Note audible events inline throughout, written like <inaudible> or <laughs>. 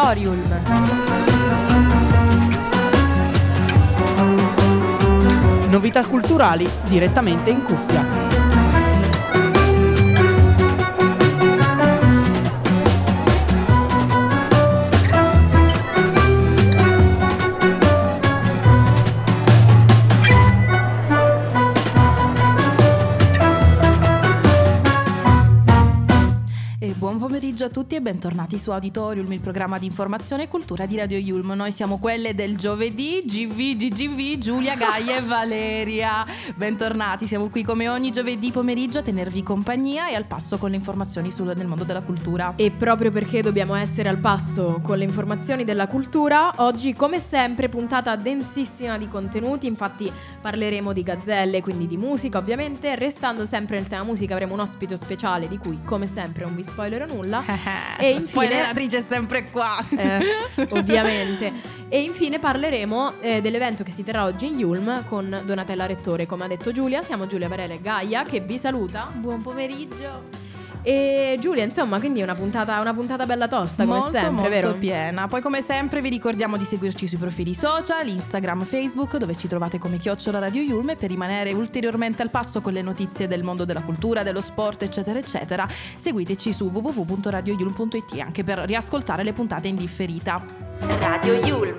Auditorium. Novità culturali direttamente in cuffia. Pomeriggio a tutti e bentornati su Auditorium, il programma di informazione e cultura di Radio Yulm. Noi siamo quelle del giovedì, GV, GGV, Giulia, Gaia e Valeria. Bentornati, siamo qui come ogni giovedì pomeriggio a tenervi compagnia e al passo con le informazioni sul, nel mondo della cultura. E proprio perché dobbiamo essere al passo con le informazioni della cultura, oggi come sempre puntata densissima di contenuti, infatti parleremo di gazzelle, quindi di musica ovviamente, restando sempre nel tema musica avremo un ospite speciale di cui come sempre non vi spoilerò nulla. <laughs> e infine, spoileratrice è sempre qua. Eh, <laughs> ovviamente. E infine parleremo eh, dell'evento che si terrà oggi in Yulm con Donatella Rettore. Come ha detto Giulia, siamo Giulia Varela e Gaia che vi saluta. Buon pomeriggio. E Giulia, insomma, quindi una puntata, una puntata bella tosta, come molto, sempre, molto vero? piena. Poi, come sempre, vi ricordiamo di seguirci sui profili social, Instagram, Facebook, dove ci trovate come Chiocciola Radio Yulme per rimanere ulteriormente al passo con le notizie del mondo della cultura, dello sport, eccetera, eccetera. Seguiteci su www.radioyulm.it anche per riascoltare le puntate in differita. Radio Yulm.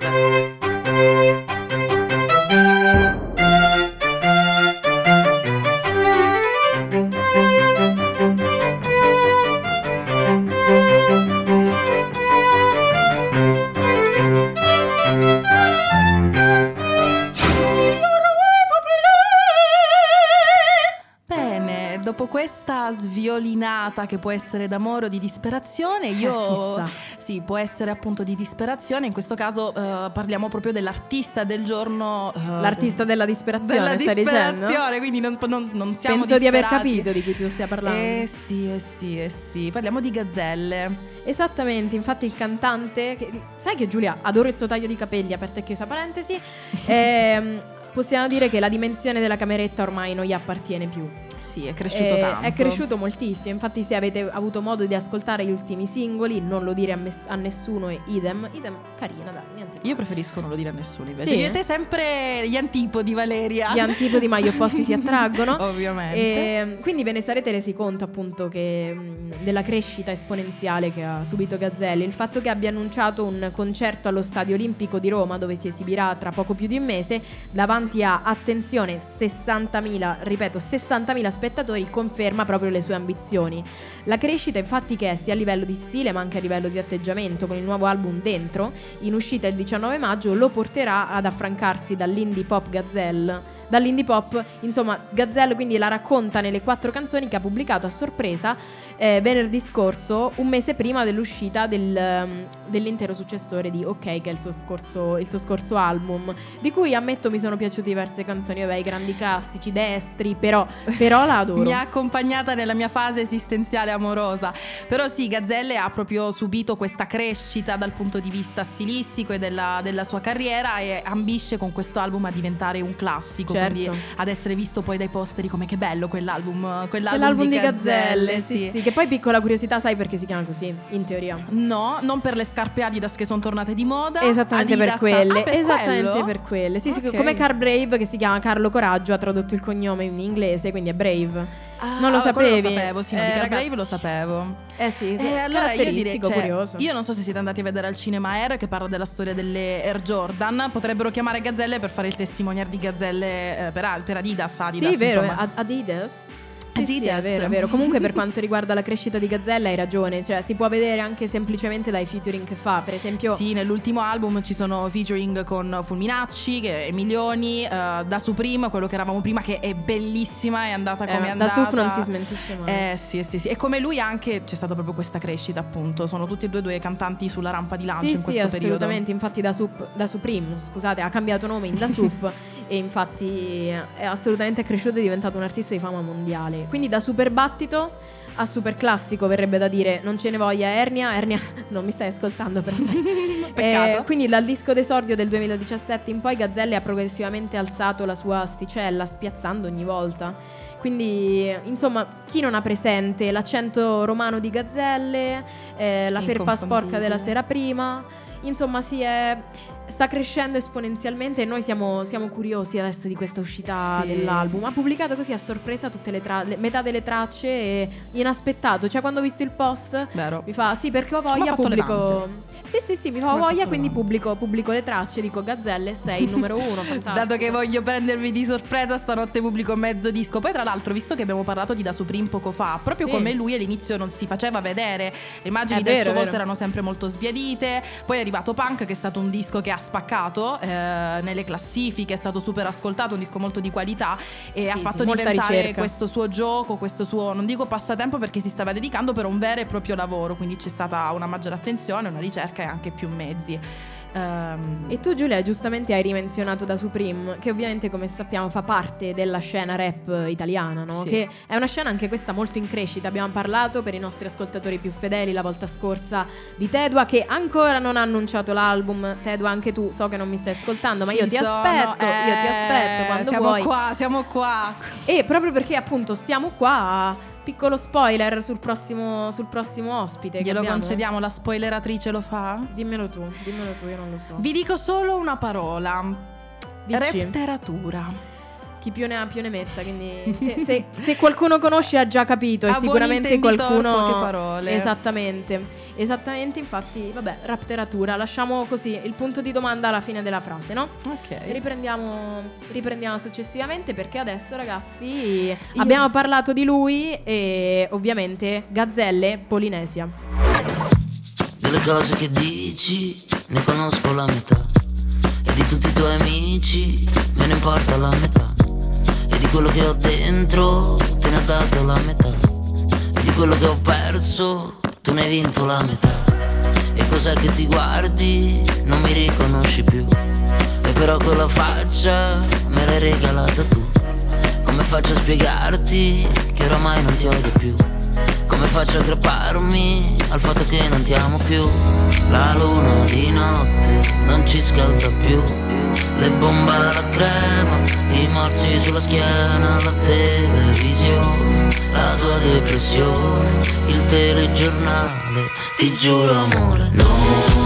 Sviolinata che può essere d'amore o di disperazione, eh, io eh, sì, può essere appunto di disperazione. In questo caso uh, parliamo proprio dell'artista del giorno. Uh, L'artista della disperazione, della stai disperazione, dicendo? quindi non, non, non siamo Penso disperati. di aver capito di cui tu stia parlando. Eh sì, eh sì, eh sì. Parliamo di gazzelle. Esattamente, infatti il cantante, che, sai che Giulia adoro il suo taglio di capelli, aperta e chiusa parentesi, <laughs> ehm, possiamo dire che la dimensione della cameretta ormai non gli appartiene più. Sì, è cresciuto eh, tanto. È cresciuto moltissimo. Infatti, se avete avuto modo di ascoltare gli ultimi singoli, non lo dire a, mes- a nessuno e idem. Idem, carina, dai, niente. Io preferisco non lo dire a nessuno invece. Sì? Io e te sempre gli antipodi, Valeria. Gli antipodi, ma gli opposti si attraggono. <laughs> Ovviamente. E, ehm, quindi ve ne sarete resi conto, appunto, che della crescita esponenziale che ha subito Gazzelli. Il fatto che abbia annunciato un concerto allo Stadio Olimpico di Roma, dove si esibirà tra poco più di un mese, davanti a, attenzione, 60.000, ripeto, 60.000 spettatori conferma proprio le sue ambizioni. La crescita infatti che è sia a livello di stile ma anche a livello di atteggiamento con il nuovo album Dentro, in uscita il 19 maggio, lo porterà ad affrancarsi dall'indie pop Gazelle dall'indie pop. Insomma, Gazelle quindi la racconta nelle quattro canzoni che ha pubblicato a sorpresa eh, venerdì scorso, un mese prima dell'uscita del, um, dell'intero successore di OK, che è il suo, scorso, il suo scorso album, di cui ammetto mi sono piaciute diverse canzoni, vabbè, i grandi classici, destri, però, però la adoro. <laughs> mi ha accompagnata nella mia fase esistenziale amorosa. Però sì, Gazzelle ha proprio subito questa crescita dal punto di vista stilistico e della, della sua carriera e ambisce con questo album a diventare un classico, certo. Quindi ad essere visto poi dai posteri come che bello quell'album, quell'album, quell'album di, di Gazzelle, Gazzelle sì, sì. sì. Che poi piccola curiosità, sai perché si chiama così, in teoria? No, non per le scarpe Adidas che sono tornate di moda. Esattamente Adidas, per quelle. ah, per esattamente quello? per quelle. Sì, Ok. sì, come Car Brave che si chiama Carlo Coraggio, ha tradotto il cognome in inglese, quindi è Brave. Ah, non lo quello sapevi? Lo sapevo, sì, no, Eh, di Car ragazzi. Brave lo sapevo. Eh sì, E allora io direi, cioè, curioso. io non so se siete andati a vedere al cinema Air che parla della storia delle Air Jordan, potrebbero chiamare Gazzelle per fare il testimoniare di Gazzelle eh, per, per Adidas, Adidas, Sì, vero, insomma. Ad- Adidas. Sì, sì, è vero, è vero. Comunque per quanto riguarda la crescita di Gazzella hai ragione, cioè si può vedere anche semplicemente dai featuring che fa, per esempio Sì, nell'ultimo album ci sono featuring con Fulminacci, che è Milioni, eh, da Supreme, quello che eravamo prima, che è bellissima, è andata come eh, è da andata. Sup non si smentisce mai. Eh sì, sì, sì. E come lui anche c'è stata proprio questa crescita, appunto. Sono tutti e due due cantanti sulla rampa di lancio sì, in sì, questo periodo. assolutamente. Infatti, da, Sup, da Supreme, scusate, ha cambiato nome in Da Sup <laughs> e infatti è assolutamente cresciuto e è diventato un artista di fama mondiale. Quindi, da super battito a super classico, verrebbe da dire, non ce ne voglia Ernia. Ernia, <laughs> non mi stai ascoltando, però. sai. <laughs> Peccato. Eh, quindi, dal disco d'esordio del 2017 in poi, Gazzelle ha progressivamente alzato la sua asticella, spiazzando ogni volta. Quindi, insomma, chi non ha presente l'accento romano di Gazzelle, eh, la felpa sporca della sera prima, insomma, si è sta crescendo esponenzialmente e noi siamo, siamo curiosi adesso di questa uscita sì. dell'album. Ha pubblicato così a sorpresa tutte le, tra- le metà delle tracce e inaspettato. Cioè, quando ho visto il post, Vero. mi fa sì, perché ho voglia, pubblico. Sì, sì, sì, mi fa voglia, quindi pubblico, pubblico, le tracce, dico Gazzelle, sei il numero uno, <laughs> fantastico. Dato che voglio prendervi di sorpresa, stanotte pubblico mezzo disco. Poi tra l'altro, visto che abbiamo parlato di Da Supreme poco fa, proprio sì. come lui all'inizio non si faceva vedere, le immagini è del suo volto erano sempre molto sbiadite, poi è arrivato Punk che è stato un disco che ha spaccato eh, nelle classifiche, è stato super ascoltato, un disco molto di qualità e sì, ha fatto sì, diventare ricerca. questo suo gioco, questo suo, non dico passatempo perché si stava dedicando, però un vero e proprio lavoro, quindi c'è stata una maggiore attenzione, una ricerca e anche più mezzi. Um, e tu Giulia giustamente hai rimenzionato da Supreme, che ovviamente come sappiamo fa parte della scena rap italiana, no? sì. che è una scena anche questa molto in crescita. Abbiamo parlato per i nostri ascoltatori più fedeli la volta scorsa di Tedua che ancora non ha annunciato l'album. Tedua anche tu so che non mi stai ascoltando, ma io ti sono, aspetto, eh, io ti aspetto quando siamo vuoi. Siamo qua, siamo qua. E proprio perché appunto siamo qua Piccolo spoiler sul prossimo, sul prossimo ospite. Glielo concediamo, la spoileratrice lo fa? Dimmelo tu, dimmelo tu, io non lo so. Vi dico solo una parola. Dici. Repteratura chi più ne ha più ne metta. Quindi <laughs> se, se, se qualcuno conosce ha già capito e sicuramente qualcuno... Poche parole. Esattamente. Esattamente, infatti, vabbè, rapteratura. Lasciamo così il punto di domanda alla fine della frase, no? Ok. Riprendiamo, riprendiamo successivamente perché adesso, ragazzi, Io... abbiamo parlato di lui e ovviamente Gazzelle Polinesia. Delle cose che dici ne conosco la metà e di tutti i tuoi amici me ne importa la metà quello che ho dentro te ne ha dato la metà E di quello che ho perso tu ne hai vinto la metà E cos'è che ti guardi? Non mi riconosci più E però quella faccia me l'hai regalata tu Come faccio a spiegarti che oramai non ti odio più? Come faccio a aggrapparmi al fatto che non ti amo più? La luna di notte ci scalda più. Le bombe alla crema, i morsi sulla schiena La televisione, la tua depressione Il telegiornale, ti giuro amore Non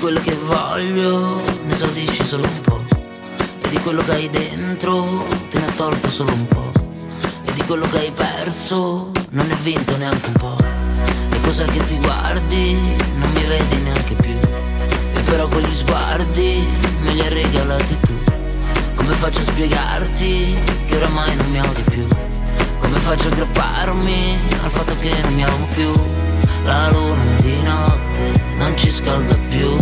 quello che voglio. Ne esaudisci solo un po' E di quello che hai dentro te ne ha tolto solo un po' E di quello che hai perso non ne hai vinto neanche un po' E cos'è che ti guardi non mi vedi neanche più. E però quegli sguardi me li hai regalati tu. Come faccio a spiegarti che oramai non mi odi più? Come faccio a aggrapparmi al fatto che non mi amo più la luna di notte non ci scalda più.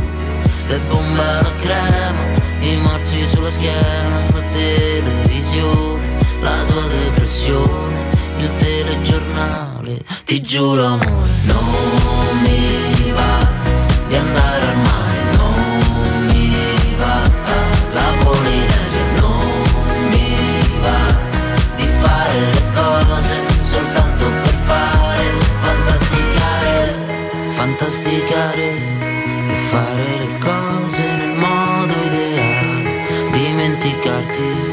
Le bombe alla crema, i morsi sulla schiena La televisione, la tua depressione Il telegiornale, ti giuro amore Non mi va di andare al mare fantasticare e fare le cose nel modo ideale, dimenticarti,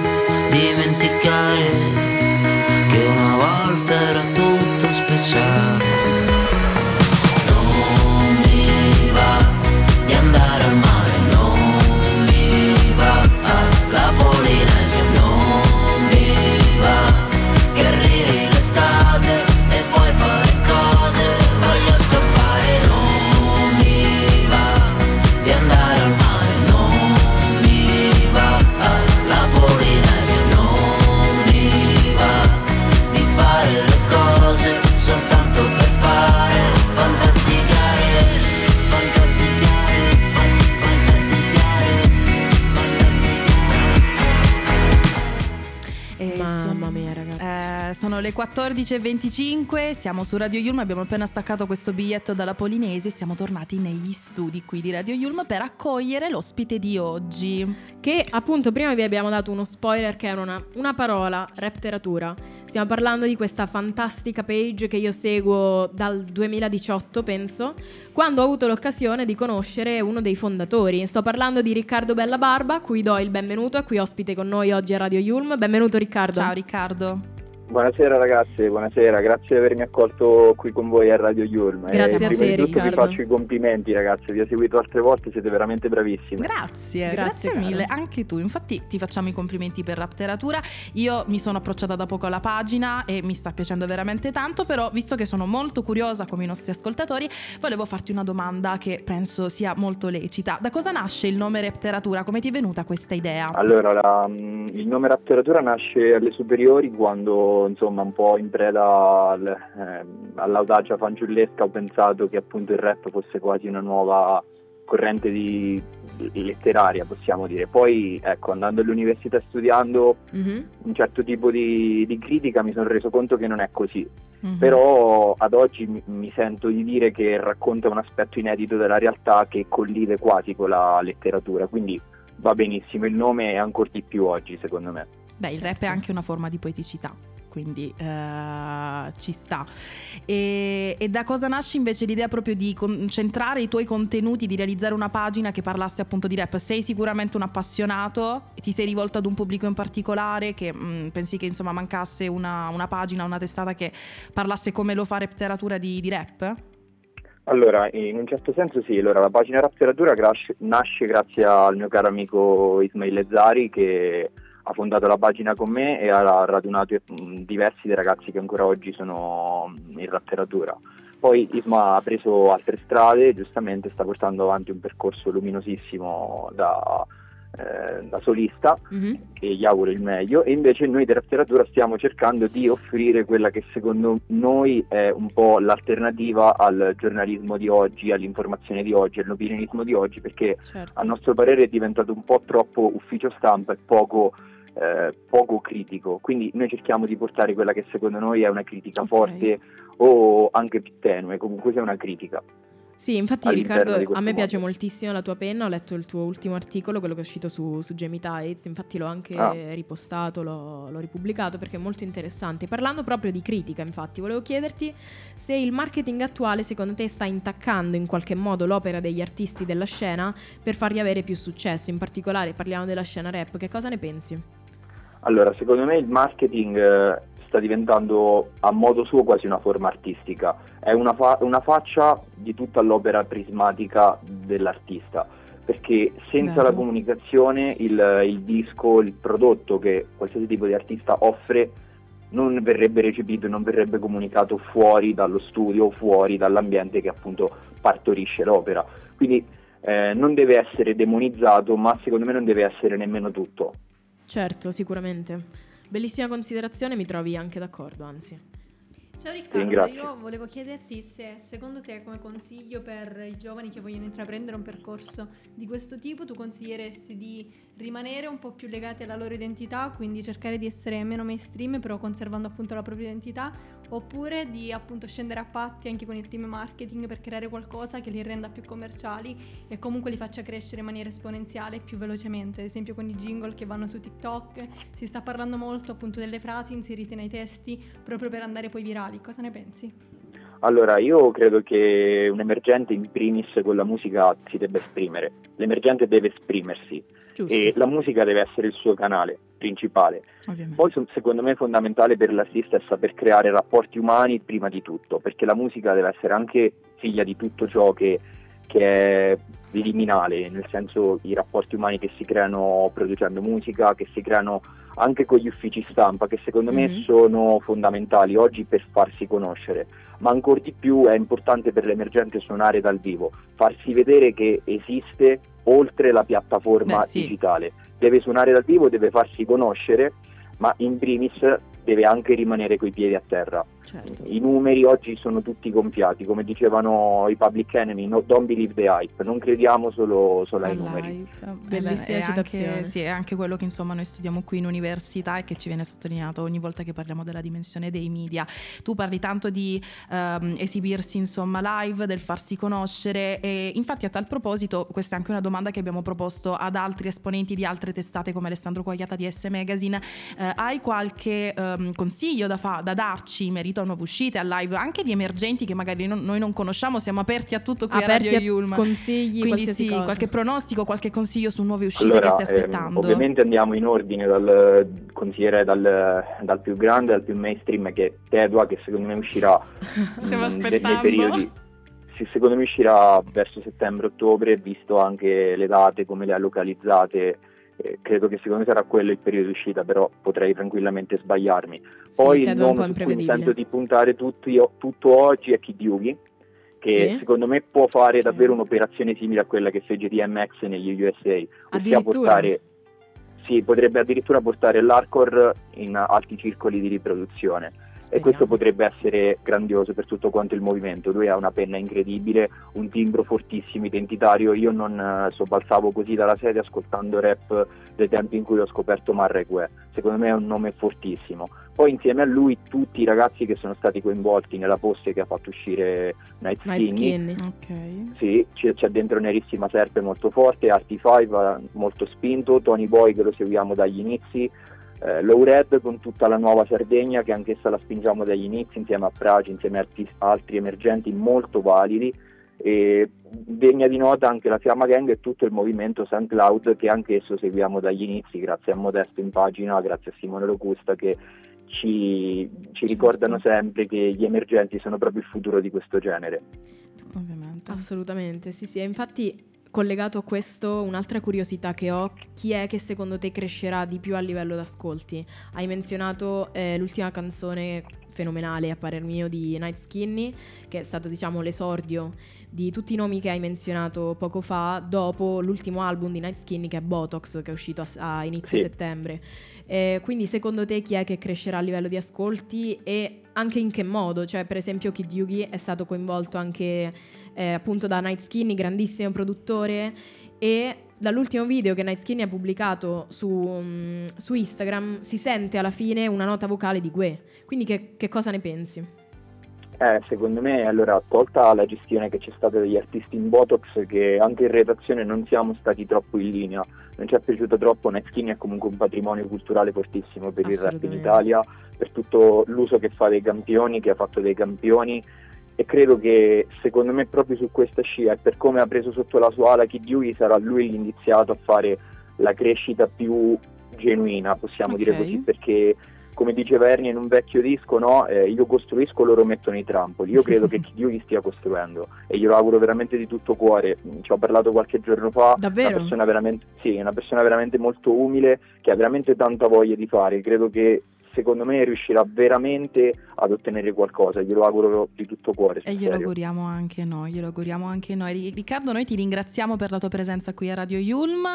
14.25, siamo su Radio Yulm, abbiamo appena staccato questo biglietto dalla Polinesi e siamo tornati negli studi qui di Radio Yulm per accogliere l'ospite di oggi. Che appunto prima vi abbiamo dato uno spoiler che era una, una parola, rapteratura. Stiamo parlando di questa fantastica page che io seguo dal 2018, penso, quando ho avuto l'occasione di conoscere uno dei fondatori. Sto parlando di Riccardo Bellabarba, cui do il benvenuto, a cui ospite con noi oggi a Radio Yulm. Benvenuto Riccardo. Ciao Riccardo. Buonasera ragazzi, buonasera, grazie di avermi accolto qui con voi a Radio Yulm. Grazie e a prima te, di tutto vi Riccardo. faccio i complimenti ragazzi, vi ho seguito altre volte, siete veramente bravissimi. Grazie, Grazie, grazie, mille. Anche tu, infatti ti facciamo i complimenti per Rapteratura. Io mi sono approcciata da poco alla pagina e mi sta piacendo veramente tanto, però visto che sono molto curiosa come i nostri ascoltatori, volevo farti una domanda che penso sia molto lecita. Da cosa nasce il nome Rapteratura? Come ti è venuta questa idea? Allora, la- mm, il nome Rapteratura nasce alle superiori quando, insomma, un po' in preda al- ehm, all'audacia fanciullesca ho pensato che appunto il rap fosse quasi una nuova corrente di, di- letteraria, possiamo dire. Poi, ecco, andando all'università studiando Mhm. un certo tipo di, di critica mi sono reso conto che non è così. Mhm. Però ad oggi mi, mi sento di dire che racconta un aspetto inedito della realtà che collide quasi con la letteratura, quindi va benissimo il nome e ancora di più oggi secondo me. Beh, il rap è anche una forma di poeticità, quindi eh, ci sta. E, e da cosa nasce invece l'idea proprio di concentrare i tuoi contenuti, di realizzare una pagina che parlasse appunto di rap? Sei sicuramente un appassionato, ti sei rivolto ad un pubblico in particolare che mh, pensi che insomma mancasse una, una pagina, una testata che parlasse come lo fa letteratura di, di rap? Allora, in un certo senso sì, allora, la pagina Letteratura nasce, nasce grazie al mio caro amico Ismail Zari che ha fondato la pagina con me e ha radunato mh, diversi dei ragazzi che ancora oggi sono in letteratura. Poi Isma ha preso altre strade, giustamente sta portando avanti un percorso luminosissimo da, eh, da solista Mhm. e gli auguro il meglio e invece noi di letteratura stiamo cercando di offrire quella che secondo noi è un po' l'alternativa al giornalismo di oggi, all'informazione di oggi, all'opinionismo di oggi perché Certo. a nostro parere è diventato un po' troppo ufficio stampa e poco, eh, poco critico. Quindi noi cerchiamo di portare quella che secondo noi è una critica Ok. forte o anche più tenue, comunque sia una critica. Sì, infatti Riccardo, a me piace mondo. moltissimo la tua penna, ho letto il tuo ultimo articolo, quello che è uscito su, su Jamie Tides, infatti l'ho anche Ah. ripostato, l'ho, l'ho ripubblicato perché è molto interessante. Parlando proprio di critica, infatti, volevo chiederti se il marketing attuale secondo te sta intaccando in qualche modo l'opera degli artisti della scena per fargli avere più successo, in particolare parliamo della scena rap, che cosa ne pensi? Allora, secondo me il marketing eh, sta diventando a modo suo quasi una forma artistica, è una, fa- una faccia di tutta l'opera prismatica dell'artista, perché senza Bello. la comunicazione il, il disco, il prodotto che qualsiasi tipo di artista offre non verrebbe recepito non verrebbe comunicato fuori dallo studio, fuori dall'ambiente che appunto partorisce l'opera. Quindi eh, non deve essere demonizzato, ma secondo me non deve essere nemmeno tutto. Certo, sicuramente. Bellissima considerazione, mi trovi anche d'accordo, anzi. Ciao Riccardo, ringrazio. io volevo chiederti se secondo te come consiglio per i giovani che vogliono intraprendere un percorso di questo tipo tu consiglieresti di rimanere un po' più legati alla loro identità, quindi cercare di essere meno mainstream però conservando appunto la propria identità, oppure di appunto scendere a patti anche con il team marketing per creare qualcosa che li renda più commerciali e comunque li faccia crescere in maniera esponenziale più velocemente, ad esempio con i jingle che vanno su TikTok, si sta parlando molto appunto delle frasi inserite nei testi proprio per andare poi virali, cosa ne pensi? Allora, io credo che un emergente in primis con la musica si debba esprimere. L'emergente deve esprimersi Giusto. e la musica deve essere il suo canale principale. Ovviamente. Poi secondo me fondamentale per l'artista è saper creare rapporti umani prima di tutto, perché la musica deve essere anche figlia di tutto ciò che, che è liminale, nel senso i rapporti umani che si creano producendo musica, che si creano anche con gli uffici stampa, che secondo me Mhm. sono fondamentali oggi per farsi conoscere, ma ancora di più è importante per l'emergente suonare dal vivo, farsi vedere che esiste oltre la piattaforma Beh, sì. digitale. Deve suonare dal vivo, deve farsi conoscere, ma in primis deve anche rimanere coi piedi a terra. Certo. I numeri oggi sono tutti gonfiati, come dicevano i public enemy, no, don't believe the hype, non crediamo solo, solo ai numeri. Bellissima è citazione. anche, sì, è anche quello che insomma noi studiamo qui in università e che ci viene sottolineato ogni volta che parliamo della dimensione dei media. Tu parli tanto di ehm, esibirsi insomma live, del farsi conoscere e infatti a tal proposito questa è anche una domanda che abbiamo proposto ad altri esponenti di altre testate come Alessandro Quagliata di S Magazine. Eh, hai qualche ehm, consiglio da, fa- da darci in merito a nuove uscite, a live, anche di emergenti che magari non- noi non conosciamo, siamo aperti a tutto qui Aperti a Radio a Yulm. consigli, Quindi sì, cosa. qualche pronostico, qualche consiglio su nuove uscite Allora, che stai ehm, aspettando. ovviamente andiamo in ordine dal consigliere dal, dal più grande al più mainstream che è Tedua che secondo me uscirà <laughs> Stiamo mm, nei periodi sì, secondo me uscirà verso settembre-ottobre visto anche le date come le ha localizzate eh, credo che secondo me sarà quello il periodo di uscita però potrei tranquillamente sbagliarmi. Sì, poi Ted il nome su cui di puntare tutti- tutto oggi è Kid Yugi che Sì? secondo me può fare davvero un'operazione simile a quella che fece DMX negli USA ossia portare sì, potrebbe addirittura portare l'hardcore in alti circoli di riproduzione e Speriamo. questo potrebbe essere grandioso per tutto quanto il movimento. Lui ha una penna incredibile, un timbro fortissimo, identitario. Io non eh, sobbalzavo così dalla sedia ascoltando rap dei tempi in cui ho scoperto Marregue. Secondo me è un nome fortissimo. Poi insieme a lui tutti i ragazzi che sono stati coinvolti nella posse che ha fatto uscire Night Night Skinny. Skinny. Ok. Sì, c'è, c'è dentro Nerissima Serpe molto forte, Arti 5 molto spinto, Tony Boy che lo seguiamo dagli inizi, eh, Low Red con tutta la nuova Sardegna che anch'essa la spingiamo dagli inizi insieme a Pragi, insieme a artis- altri emergenti molto validi e degna di nota anche la Fiamma Gang e tutto il movimento SoundCloud che anch'esso seguiamo dagli inizi grazie a Modesto in pagina, grazie a Simone Locusta che ci, ci ricordano sempre che gli emergenti sono proprio il futuro di questo genere. Ovviamente. Assolutamente, sì, sì. Infatti, collegato a questo, un'altra curiosità che ho, chi è che secondo te crescerà di più a livello d'ascolti? Hai menzionato eh, l'ultima canzone fenomenale, a parer mio, di Night Skinny, che è stato, diciamo, l'esordio di tutti i nomi che hai menzionato poco fa, dopo l'ultimo album di Night Skinny, che è Botox, che è uscito a, a inizio Sì. settembre. Eh, quindi secondo te chi è che crescerà a livello di ascolti e anche in che modo? Cioè, per esempio, Kid Yugi è stato coinvolto anche eh, appunto da Night Skinny, grandissimo produttore, e dall'ultimo video che Night Skinny ha pubblicato su, mm, su Instagram si sente alla fine una nota vocale di Gue. Quindi che, che cosa ne pensi? Eh, secondo me, allora, tolta la gestione che c'è stata degli artisti in Botox, che anche in redazione non siamo stati troppo in linea, non ci è piaciuto troppo, Netskin è comunque un patrimonio culturale fortissimo per il rap in. Italia, per tutto l'uso che fa dei campioni, che ha fatto dei campioni, e credo che secondo me proprio su questa scia e per come ha preso sotto la sua ala Kid Yugi sarà lui l'iniziato a fare la crescita più genuina, possiamo dire Ok. così, perché come diceva Ernie in un vecchio disco, no? Eh, io costruisco, loro mettono i trampoli. Io credo che <laughs> Kid Yugi stia costruendo e glielo auguro veramente di tutto cuore. Ci ho parlato qualche giorno fa, Davvero? una persona veramente, sì, una persona veramente molto umile che ha veramente tanta voglia di fare. Credo che secondo me riuscirà veramente ad ottenere qualcosa. Glielo auguro di tutto cuore. E glielo serio. auguriamo anche noi, glielo auguriamo anche noi. Ri- Riccardo, noi ti ringraziamo per la tua presenza qui a Radio Yulm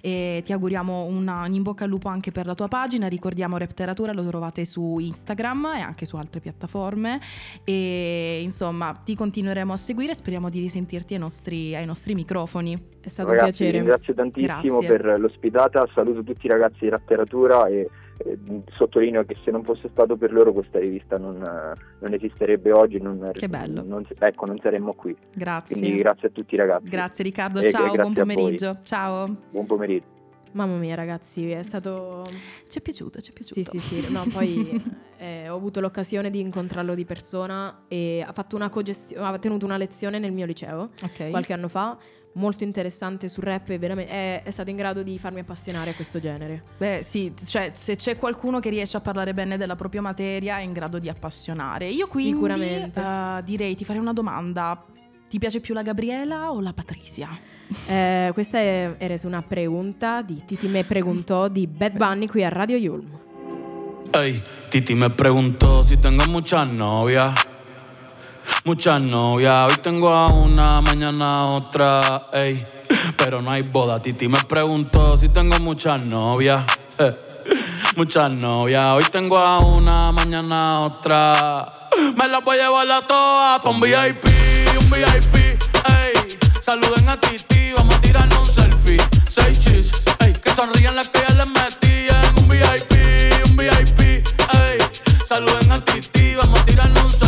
e ti auguriamo una, un in bocca al lupo anche per la tua pagina. Ricordiamo Repteratura, lo trovate su Instagram e anche su altre piattaforme. E insomma, ti continueremo a seguire. Speriamo di risentirti ai nostri, ai nostri microfoni. È stato Ragazzi, un piacere. ringrazio tantissimo Grazie. per l'ospitata, saluto tutti i ragazzi di Ratteratura e eh, sottolineo che se non fosse stato per loro questa rivista non, eh, non esisterebbe oggi, non, Che bello. non- ecco, non saremmo qui. Grazie. Quindi grazie a tutti ragazzi. Grazie Riccardo, E- ciao, grazie buon pomeriggio. Ciao. Buon pomeriggio. Mamma mia, ragazzi, è stato. Ci è piaciuto, ci è Sì, piaciuto. sì, sì. No, poi <laughs> eh, ho avuto l'occasione di incontrarlo di persona e ha, fatto una cogestione, ha tenuto una lezione nel mio liceo Ok. qualche anno fa. Molto interessante sul rap e veramente è, è stato in grado di farmi appassionare a questo genere. Beh, sì, cioè se c'è qualcuno che riesce a parlare bene della propria materia è in grado di appassionare. Io quindi Sicuramente. eh, direi ti farei una domanda. Ti piace più la Gabriela o la Patricia? Eh, questa è, era su una pregunta di Titi me preguntò di Bad Bunny qui a Radio Yulm. Ey, Titi me preguntó si tengo muchas novias. Muchas novias, hoy tengo a una, mañana otra, ey. Pero no hay boda. Titi me preguntó si tengo muchas novias. <laughs> eh. Muchas novias, hoy tengo a una, mañana otra. Me las voy a llevar a todas pa' un VIP, un VIP, ey. Saluden a Titi, vamos a tirarnos un selfie. Seis chis, ey. Que sonrían las que ya les metí en un VIP, un VIP, ey. Saluden a Titi, vamos a tirarnos un selfie.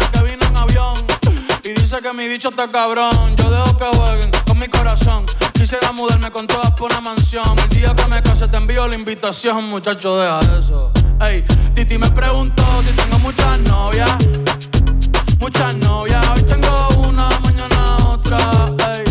que mi bicho está cabrón. Yo dejo que jueguen con mi corazón. Quisiera mudarme con todas por una mansión. El día que me case te envío la invitación, muchacho, deja eso. Ey, Titi me preguntó si tengo muchas novias. Muchas novias, hoy tengo una, mañana otra. Ey,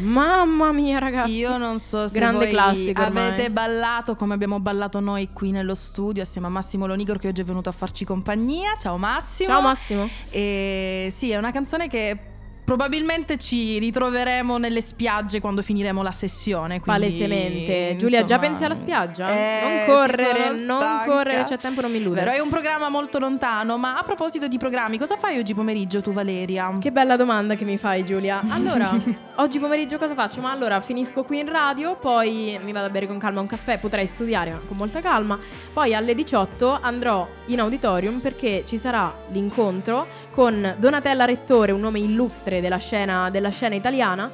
Mamma mia, ragazzi. Io non so se Grande classico ormai. avete ballato come abbiamo ballato noi qui nello studio assieme a Massimo Lonigro che oggi è venuto a farci compagnia. Ciao Massimo. Ciao Massimo. E sì, è una canzone che probabilmente ci ritroveremo nelle spiagge quando finiremo la sessione. quindi, Palesemente. Giulia, già pensi alla spiaggia? eh, non correre, non correre, c'è tempo, non mi illude. Vero, è un programma molto lontano, ma a proposito di programmi, cosa fai oggi pomeriggio tu Valeria? Che bella domanda che mi fai Giulia. <laughs> Allora, oggi pomeriggio cosa faccio? Ma allora finisco qui in radio, poi mi vado a bere con calma un caffè, potrei studiare ma con molta calma. Poi alle 18 andrò in auditorium perché ci sarà l'incontro con Donatella Rettore, un nome illustre della scena, della scena italiana.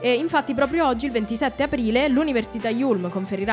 E infatti proprio oggi, il 27 aprile, l'Università Yulm conferirà